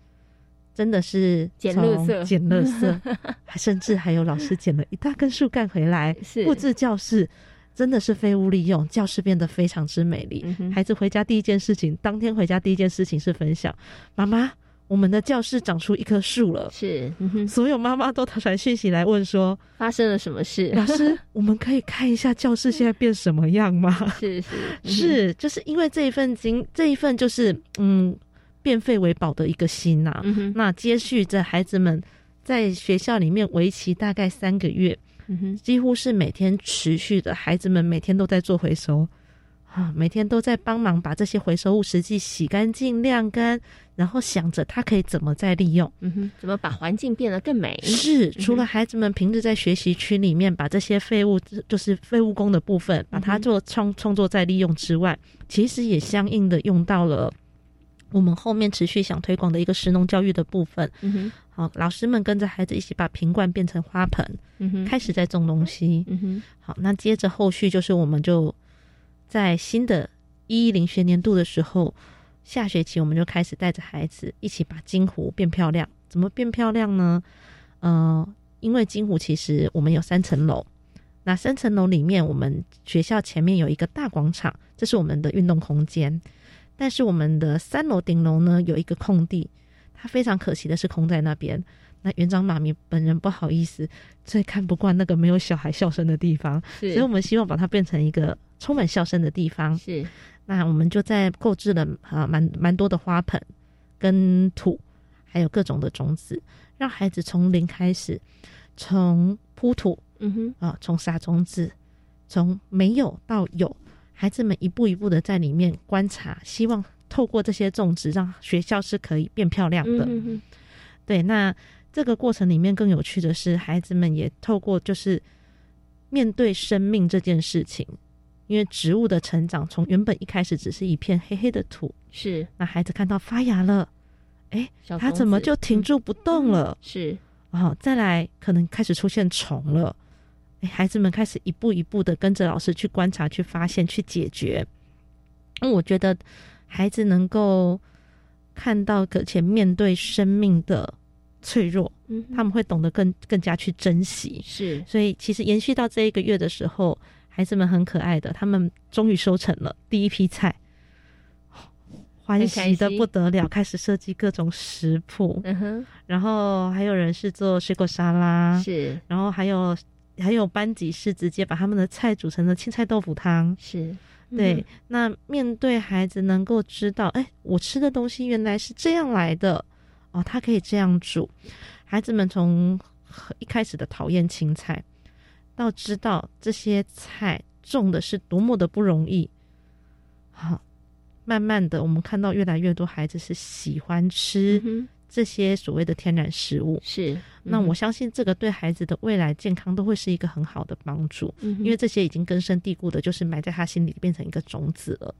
P: 真的是
D: 捡垃圾，
P: 捡垃圾，还甚至还有老师捡了一大根树干回来 布置教室，真的是废物利用，教室变得非常之美丽。孩子回家第一件事情，当天回家第一件事情是分享妈妈。我们的教室长出一棵树了，
D: 是，
P: 所有妈妈都传讯息来问说
D: 发生了什么事？
P: 老师，我们可以看一下教室现在变什么样吗？
D: 是是
P: 是，就是因为这一份经，这一份就是嗯，变废为宝的一个心呐。那接续着孩子们在学校里面为期大概三个月，几乎是每天持续的，孩子们每天都在做回收。啊，每天都在帮忙把这些回收物实际洗干净、晾干，然后想着它可以怎么再利用，
D: 嗯哼，怎么把环境变得更美？
P: 是，除了孩子们平日在学习区里面把这些废物，就是废物工的部分，把它做创创作再利用之外，其实也相应的用到了我们后面持续想推广的一个食农教育的部分。嗯哼，好，老师们跟着孩子一起把瓶罐变成花盆，嗯哼，开始在种东西。嗯哼，好，那接着后续就是我们就。在新的一一零学年度的时候，下学期我们就开始带着孩子一起把金湖变漂亮。怎么变漂亮呢？呃，因为金湖其实我们有三层楼，那三层楼里面，我们学校前面有一个大广场，这是我们的运动空间。但是我们的三楼顶楼呢有一个空地，它非常可惜的是空在那边。那园长妈咪本人不好意思，最看不惯那个没有小孩笑声的地方，所以我们希望把它变成一个。充满笑声的地方
D: 是，
P: 那我们就在购置了啊蛮蛮多的花盆跟土，还有各种的种子，让孩子从零开始，从铺土，嗯哼啊，从撒种子，从没有到有，孩子们一步一步的在里面观察，希望透过这些种植，让学校是可以变漂亮的。对，那这个过程里面更有趣的是，孩子们也透过就是面对生命这件事情。因为植物的成长，从原本一开始只是一片黑黑的土，
D: 是
P: 那孩子看到发芽了，哎，它怎么就停住不动了？
D: 是
P: 哦，再来可能开始出现虫了，哎，孩子们开始一步一步的跟着老师去观察、去发现、去解决。那我觉得孩子能够看到，而且面对生命的脆弱，嗯，他们会懂得更更加去珍惜。
D: 是，
P: 所以其实延续到这一个月的时候。孩子们很可爱的，他们终于收成了第一批菜，欢喜的不得了，开始设计各种食谱。嗯哼，然后还有人是做水果沙拉，
D: 是，
P: 然后还有还有班级是直接把他们的菜煮成了青菜豆腐汤，
D: 是
P: 对。那面对孩子能够知道，哎，我吃的东西原来是这样来的，哦，他可以这样煮。孩子们从一开始的讨厌青菜。到知道这些菜种的是多么的不容易，好，慢慢的，我们看到越来越多孩子是喜欢吃这些所谓的天然食物。
D: 是，
P: 那我相信这个对孩子的未来健康都会是一个很好的帮助，因为这些已经根深蒂固的，就是埋在他心里变成一个种子了。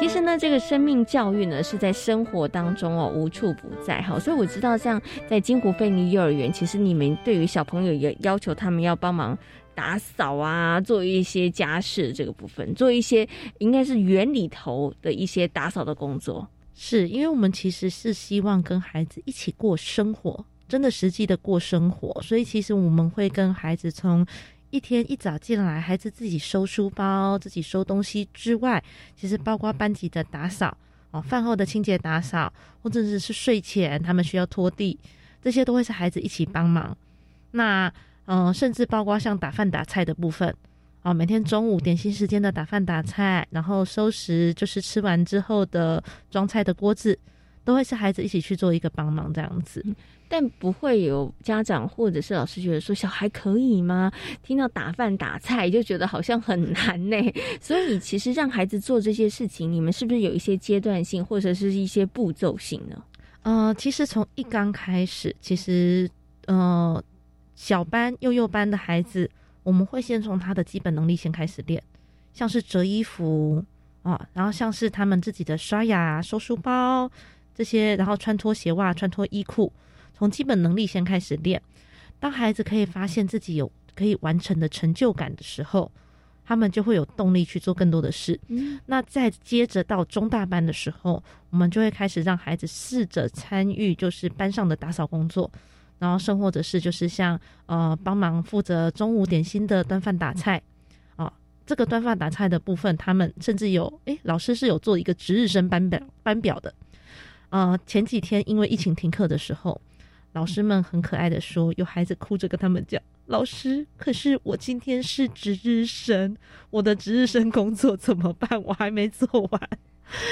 D: 其实呢，这个生命教育呢是在生活当中哦无处不在哈。所以我知道，像在金湖菲尼幼儿园，其实你们对于小朋友也要求他们要帮忙打扫啊，做一些家事这个部分，做一些应该是园里头的一些打扫的工作。
P: 是因为我们其实是希望跟孩子一起过生活，真的实际的过生活，所以其实我们会跟孩子从一天一早进来，孩子自己收书包、自己收东西之外，其实包括班级的打扫哦，饭后的清洁打扫，或者是是睡前他们需要拖地，这些都会是孩子一起帮忙。那嗯，甚至包括像打饭打菜的部分。哦，每天中午点心时间的打饭打菜，然后收拾就是吃完之后的装菜的锅子，都会是孩子一起去做一个帮忙这样子。
D: 但不会有家长或者是老师觉得说小孩可以吗？听到打饭打菜就觉得好像很难呢。所以其实让孩子做这些事情，你们是不是有一些阶段性或者是一些步骤性呢？
P: 呃，其实从一刚开始，其实呃小班、幼幼班的孩子。我们会先从他的基本能力先开始练，像是折衣服啊，然后像是他们自己的刷牙、收书包这些，然后穿脱鞋袜、穿脱衣裤，从基本能力先开始练。当孩子可以发现自己有可以完成的成就感的时候，他们就会有动力去做更多的事。那再接着到中大班的时候，我们就会开始让孩子试着参与，就是班上的打扫工作。然后，甚或者是就是像呃，帮忙负责中午点心的端饭打菜，啊，这个端饭打菜的部分，他们甚至有诶，老师是有做一个值日生班表班表的。呃，前几天因为疫情停课的时候，老师们很可爱的说，有孩子哭着跟他们讲：“老师，可是我今天是值日生，我的值日生工作怎么办？我还没做完。”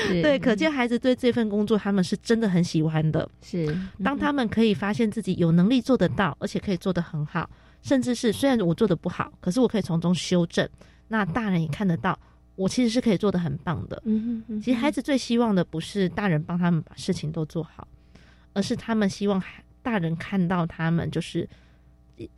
P: 对，可见孩子对这份工作，他们是真的很喜欢的。
D: 是，
P: 当他们可以发现自己有能力做得到，而且可以做得很好，甚至是虽然我做的不好，可是我可以从中修正。那大人也看得到，我其实是可以做的很棒的。嗯哼，其实孩子最希望的不是大人帮他们把事情都做好，而是他们希望大人看到他们，就是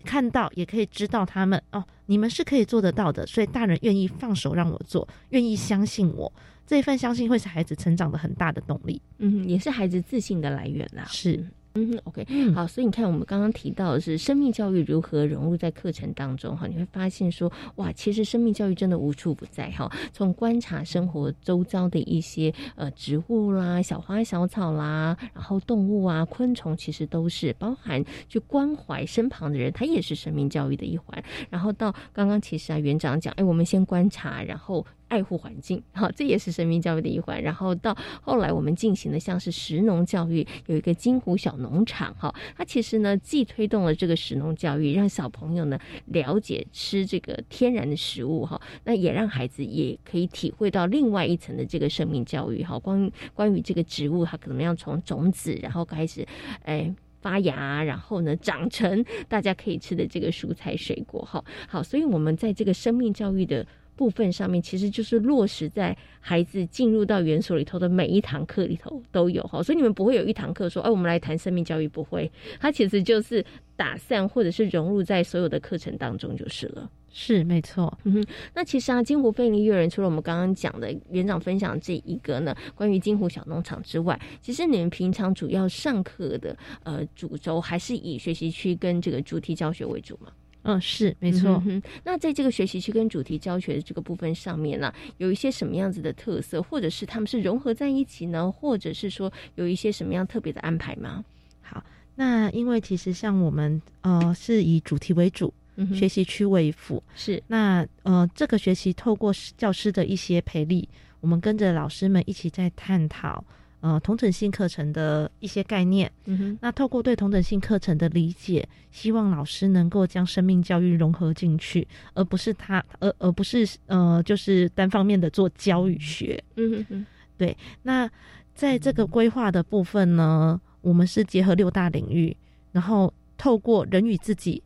P: 看到也可以知道他们哦，你们是可以做得到的。所以大人愿意放手让我做，愿意相信我。这一份相信会是孩子成长的很大的动力，
D: 嗯，也是孩子自信的来源啦。
P: 是，
D: 嗯，OK，好，所以你看，我们刚刚提到的是生命教育如何融入在课程当中哈，你会发现说，哇，其实生命教育真的无处不在哈。从观察生活周遭的一些呃植物啦、小花小草啦，然后动物啊、昆虫，其实都是包含去关怀身旁的人，它也是生命教育的一环。然后到刚刚其实啊，园长讲，哎，我们先观察，然后。爱护环境，好，这也是生命教育的一环。然后到后来，我们进行的像是食农教育，有一个金湖小农场，哈，它其实呢既推动了这个食农教育，让小朋友呢了解吃这个天然的食物，哈，那也让孩子也可以体会到另外一层的这个生命教育，哈，关关于这个植物，它可能要从种子，然后开始，哎，发芽，然后呢长成大家可以吃的这个蔬菜水果，哈，好，所以我们在这个生命教育的。部分上面其实就是落实在孩子进入到园所里头的每一堂课里头都有哈，所以你们不会有一堂课说，哎，我们来谈生命教育，不会，它其实就是打散或者是融入在所有的课程当中就是了。
P: 是没错，
D: 嗯哼。那其实啊，金湖菲尼幼儿园除了我们刚刚讲的园长分享这一个呢，关于金湖小农场之外，其实你们平常主要上课的呃主轴还是以学习区跟这个主题教学为主嘛？
P: 嗯，是没错。
D: 嗯那在这个学习区跟主题教学的这个部分上面呢，有一些什么样子的特色，或者是他们是融合在一起呢，或者是说有一些什么样特别的安排吗？
P: 好，那因为其实像我们呃是以主题为主，学习区为辅，
D: 是
P: 那呃这个学习透过教师的一些培力，我们跟着老师们一起在探讨。呃，同整性课程的一些概念，嗯哼，那透过对同整性课程的理解，希望老师能够将生命教育融合进去，而不是他，而而不是呃，就是单方面的做教与学，嗯哼哼，对。那在这个规划的部分呢，我们是结合六大领域，然后透过人与自己、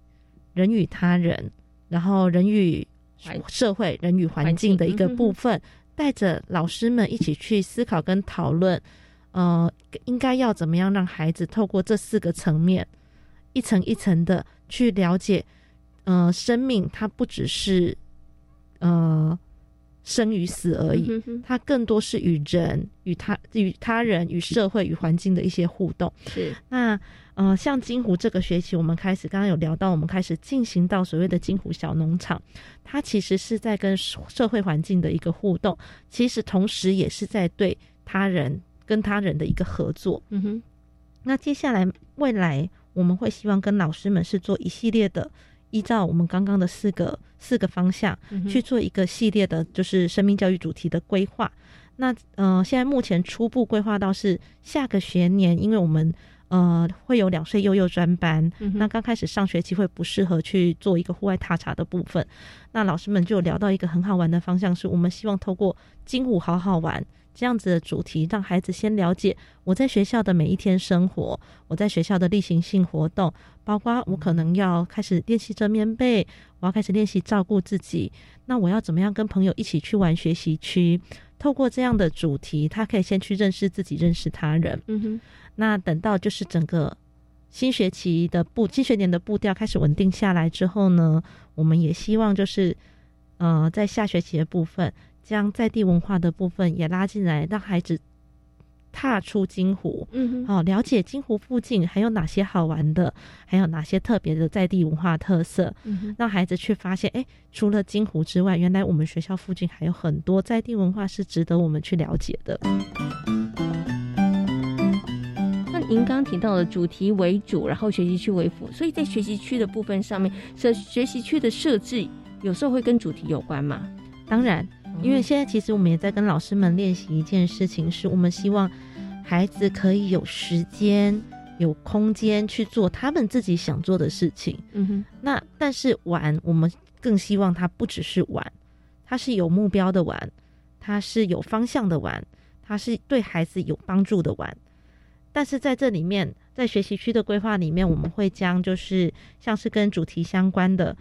P: 人与他人，然后人与社会、人与环境的一个部分，带着老师们一起去思考跟讨论。呃，应该要怎么样让孩子透过这四个层面，一层一层的去了解，呃，生命它不只是，呃，生与死而已，它更多是与人、与他、与他人、与社会、与环境的一些互动。
D: 是。
P: 那呃，像金湖这个学期，我们开始刚刚有聊到，我们开始进行到所谓的金湖小农场，它其实是在跟社会环境的一个互动，其实同时也是在对他人跟他人的一个合作。
D: 嗯哼，
P: 那接下来未来我们会希望跟老师们是做一系列的。依照我们刚刚的四个四个方向去做一个系列的，就是生命教育主题的规划。那呃，现在目前初步规划到是下个学年，因为我们呃会有两岁幼幼专班，那刚开始上学期会不适合去做一个户外踏查的部分。那老师们就聊到一个很好玩的方向，是我们希望透过金武好好玩。这样子的主题，让孩子先了解我在学校的每一天生活，我在学校的例行性活动，包括我可能要开始练习折棉被，我要开始练习照顾自己。那我要怎么样跟朋友一起去玩学习区？透过这样的主题，他可以先去认识自己，认识他人。
D: 嗯哼。
P: 那等到就是整个新学期的步，新学年的步调开始稳定下来之后呢，我们也希望就是，呃，在下学期的部分。将在地文化的部分也拉进来，让孩子踏出金湖，
D: 嗯，
P: 好，了解金湖附近还有哪些好玩的，还有哪些特别的在地文化特色，
D: 嗯，
P: 让孩子去发现，哎，除了金湖之外，原来我们学校附近还有很多在地文化是值得我们去了解的。
D: 那您刚刚提到的主题为主，然后学习区为辅，所以在学习区的部分上面，设学习区的设置有时候会跟主题有关吗？
P: 当然。因为现在其实我们也在跟老师们练习一件事情，是我们希望孩子可以有时间、有空间去做他们自己想做的事情。
D: 嗯哼。
P: 那但是玩，我们更希望他不只是玩，他是有目标的玩，他是有方向的玩，他是对孩子有帮助的玩。但是在这里面，在学习区的规划里面，我们会将就是像是跟主题相关的。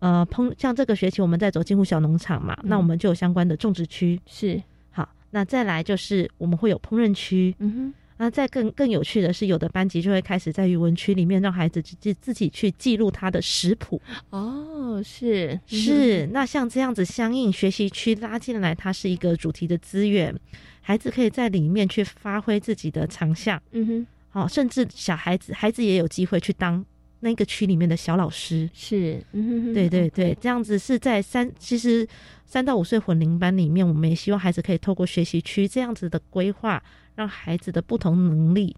P: 呃，烹像这个学期我们在走金湖小农场嘛，那我们就有相关的种植区
D: 是
P: 好。那再来就是我们会有烹饪区，
D: 嗯哼。
P: 那再更更有趣的是，有的班级就会开始在语文区里面让孩子自自己去记录他的食谱。
D: 哦，是
P: 是。那像这样子相应学习区拉进来，它是一个主题的资源，孩子可以在里面去发挥自己的长项。
D: 嗯哼。
P: 好，甚至小孩子孩子也有机会去当。那个区里面的小老师
D: 是，
P: 对对对，这样子是在三，其实三到五岁混龄班里面，我们也希望孩子可以透过学习区这样子的规划，让孩子的不同能力。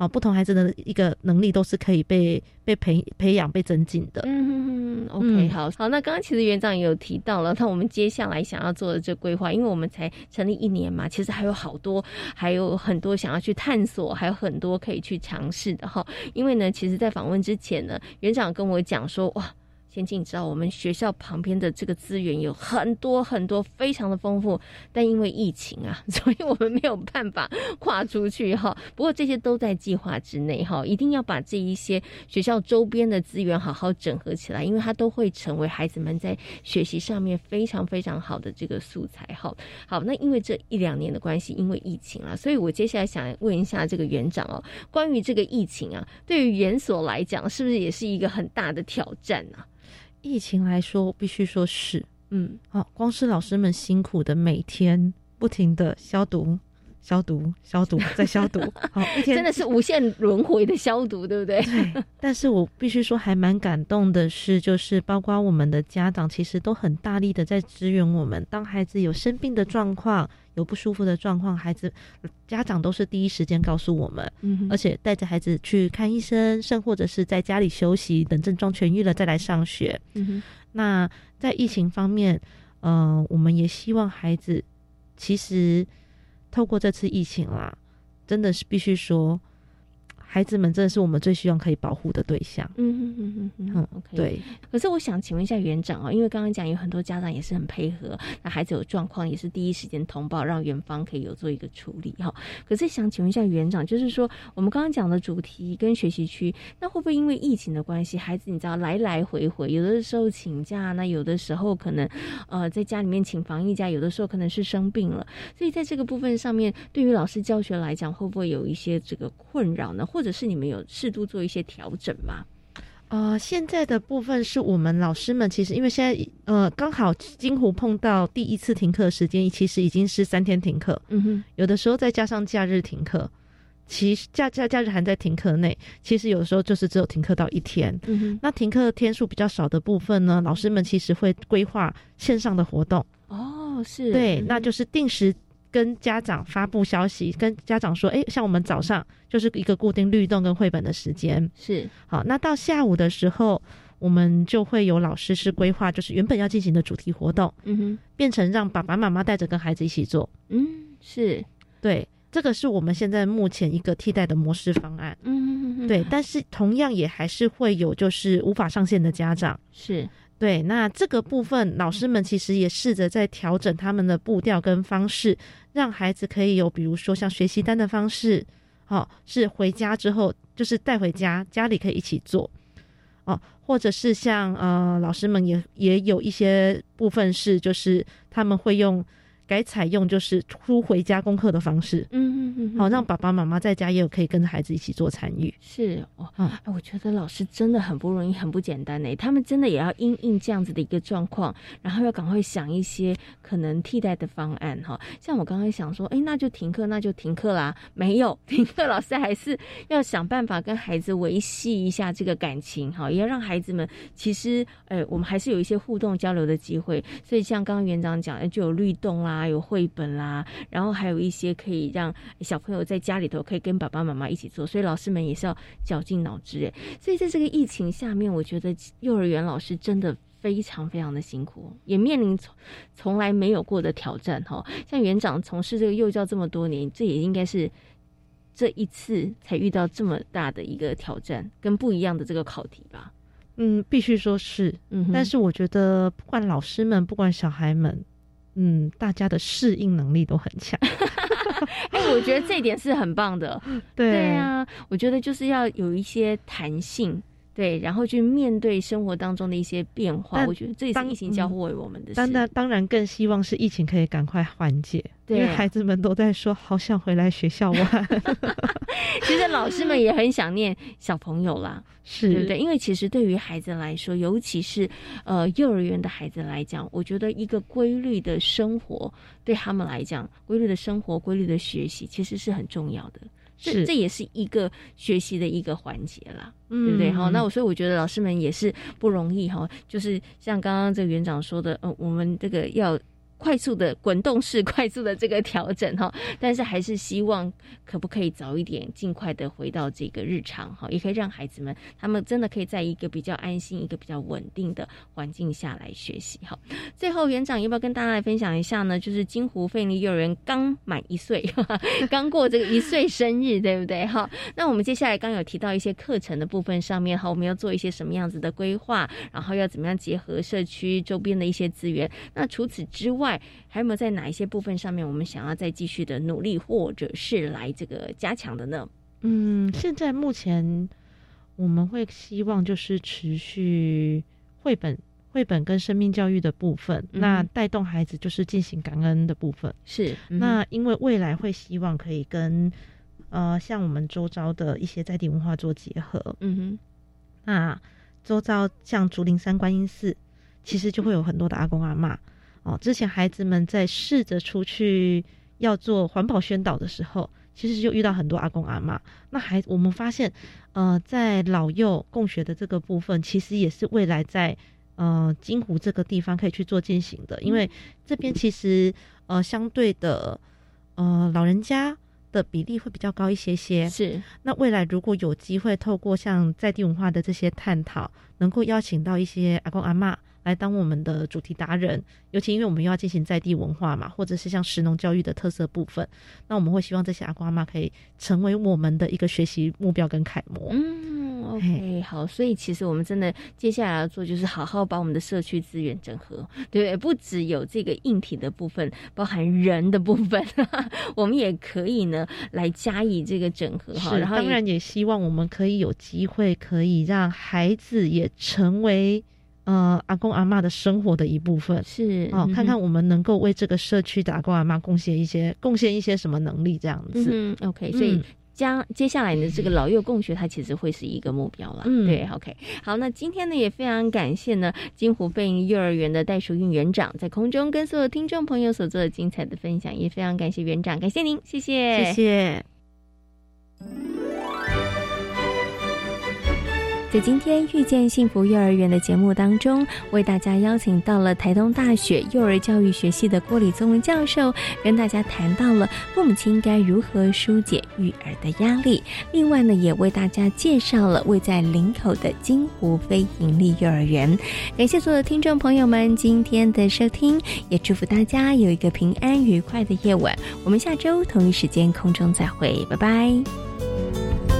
P: 啊，不同孩子的一个能力都是可以被被培培养、被增进的。
D: 嗯哼哼，OK，好好。那刚刚其实园长也有提到了，那我们接下来想要做的这规划，因为我们才成立一年嘛，其实还有好多，还有很多想要去探索，还有很多可以去尝试的哈。因为呢，其实，在访问之前呢，园长跟我讲说，哇。先进，你知道我们学校旁边的这个资源有很多很多，非常的丰富，但因为疫情啊，所以我们没有办法跨出去哈。不过这些都在计划之内哈，一定要把这一些学校周边的资源好好整合起来，因为它都会成为孩子们在学习上面非常非常好的这个素材哈。好，那因为这一两年的关系，因为疫情啊，所以我接下来想问一下这个园长哦，关于这个疫情啊，对于园所来讲，是不是也是一个很大的挑战呢？
P: 疫情来说，必须说是，
D: 嗯，
P: 好，光是老师们辛苦的每天不停的消毒、消毒、消毒 再消毒，好，一天
D: 真的是无限轮回的消毒，对不对？
P: 对。但是我必须说，还蛮感动的是，就是包括我们的家长，其实都很大力的在支援我们。当孩子有生病的状况。有不舒服的状况，孩子家长都是第一时间告诉我们，
D: 嗯，
P: 而且带着孩子去看医生，甚或者是在家里休息，等症状痊愈了再来上学。
D: 嗯
P: 那在疫情方面，呃，我们也希望孩子，其实透过这次疫情啦，真的是必须说。孩子们真的是我们最希望可以保护的对象。
D: 嗯嗯嗯嗯嗯，OK。
P: 对。
D: 可是我想请问一下园长哦，因为刚刚讲有很多家长也是很配合，那孩子有状况也是第一时间通报，让园方可以有做一个处理哈。可是想请问一下园长，就是说我们刚刚讲的主题跟学习区，那会不会因为疫情的关系，孩子你知道来来回回，有的时候请假，那有的时候可能呃在家里面请防疫假，有的时候可能是生病了，所以在这个部分上面，对于老师教学来讲，会不会有一些这个困扰呢？或或者是你们有适度做一些调整吗？
P: 呃，现在的部分是我们老师们其实因为现在呃刚好金湖碰到第一次停课时间，其实已经是三天停课。
D: 嗯哼，
P: 有的时候再加上假日停课。其实假假假日还在停课内，其实有的时候就是只有停课到一天。
D: 嗯哼，
P: 那停课天数比较少的部分呢，老师们其实会规划线上的活动。
D: 哦，是
P: 对，那就是定时跟家长发布消息，跟家长说，哎，像我们早上就是一个固定律动跟绘本的时间。
D: 是
P: 好，那到下午的时候，我们就会有老师是规划，就是原本要进行的主题活动，
D: 嗯哼，
P: 变成让爸爸妈妈带着跟孩子一起做。
D: 嗯，是
P: 对。这个是我们现在目前一个替代的模式方案，
D: 嗯，
P: 对，但是同样也还是会有就是无法上线的家长，
D: 是
P: 对。那这个部分，老师们其实也试着在调整他们的步调跟方式，让孩子可以有比如说像学习单的方式，哦，是回家之后就是带回家，家里可以一起做，哦，或者是像呃老师们也也有一些部分是就是他们会用。改采用就是出回家功课的方式，
D: 嗯嗯嗯，
P: 好让爸爸妈妈在家也有可以跟着孩子一起做参与。
D: 是哦，哎，我觉得老师真的很不容易，很不简单呢。他们真的也要因应这样子的一个状况，然后要赶快想一些可能替代的方案哈。像我刚刚想说，哎，那就停课，那就停课啦。没有停课，老师还是要想办法跟孩子维系一下这个感情哈，也要让孩子们其实，哎，我们还是有一些互动交流的机会。所以像刚刚园长讲，哎，就有律动啦。有绘本啦，然后还有一些可以让小朋友在家里头可以跟爸爸妈妈一起做，所以老师们也是要绞尽脑汁哎。所以在这个疫情下面，我觉得幼儿园老师真的非常非常的辛苦，也面临从从来没有过的挑战哈。像园长从事这个幼教这么多年，这也应该是这一次才遇到这么大的一个挑战，跟不一样的这个考题吧。
P: 嗯，必须说是，嗯，但是我觉得不管老师们，不管小孩们。嗯，大家的适应能力都很强。
D: 哎，我觉得这一点是很棒的。
P: 对
D: 对啊，我觉得就是要有一些弹性，对，然后去面对生活当中的一些变化。我觉得这也是疫情教会我们的。
P: 当然，当然更希望是疫情可以赶快缓解。因为孩子们都在说，好想回来学校玩。
D: 其实老师们也很想念小朋友啦，
P: 是
D: 对不对？因为其实对于孩子来说，尤其是呃幼儿园的孩子来讲，我觉得一个规律的生活对他们来讲，规律的生活、规律的学习，其实是很重要的。
P: 是，
D: 这也是一个学习的一个环节啦，对不对？好，那我所以我觉得老师们也是不容易哈。就是像刚刚这个园长说的，呃，我们这个要。快速的滚动式 快速的这个调整哈，但是还是希望可不可以早一点尽快的回到这个日常哈，也可以让孩子们他们真的可以在一个比较安心、一个比较稳定的环境下来学习哈。最后园长要不要跟大家来分享一下呢？就是金湖费力幼儿园刚满一岁，刚过这个一岁生日，对不对哈？那我们接下来刚有提到一些课程的部分上面哈，我们要做一些什么样子的规划，然后要怎么样结合社区周边的一些资源？那除此之外，还有没有在哪一些部分上面，我们想要再继续的努力，或者是来这个加强的呢？
P: 嗯，现在目前我们会希望就是持续绘本、绘本跟生命教育的部分，那带动孩子就是进行感恩的部分。
D: 是，
P: 那因为未来会希望可以跟呃像我们周遭的一些在地文化做结合。
D: 嗯哼，
P: 那周遭像竹林山观音寺，其实就会有很多的阿公阿妈。哦，之前孩子们在试着出去要做环保宣导的时候，其实就遇到很多阿公阿妈。那还我们发现，呃，在老幼共学的这个部分，其实也是未来在呃金湖这个地方可以去做进行的，因为这边其实呃相对的呃老人家的比例会比较高一些些。
D: 是，
P: 那未来如果有机会透过像在地文化的这些探讨，能够邀请到一些阿公阿妈。来当我们的主题达人，尤其因为我们又要进行在地文化嘛，或者是像石农教育的特色部分，那我们会希望这些阿公阿妈可以成为我们的一个学习目标跟楷模。
D: 嗯，OK，好，所以其实我们真的接下来要做就是好好把我们的社区资源整合，对不对？不只有这个硬体的部分，包含人的部分，我们也可以呢来加以这个整合哈。然后
P: 当然也希望我们可以有机会可以让孩子也成为。呃，阿公阿妈的生活的一部分
D: 是
P: 哦，看看我们能够为这个社区的阿公阿妈贡献一些贡献一些什么能力，这样子。
D: 嗯，OK，所以。将接下来的这个老幼共学，它其实会是一个目标了。嗯，对，OK。好，那今天呢也非常感谢呢金湖飞鹰幼儿园的袋鼠运园长在空中跟所有听众朋友所做的精彩的分享，也非常感谢园长，感谢您，谢谢，
P: 谢谢。
D: 在今天遇见幸福幼儿园的节目当中，为大家邀请到了台东大学幼儿教育学系的郭李宗文教授，跟大家谈到了父母亲该如何疏解育儿的压力。另外呢，也为大家介绍了位在林口的金湖非营利幼儿园。感谢所有听众朋友们今天的收听，也祝福大家有一个平安愉快的夜晚。我们下周同一时间空中再会，拜拜。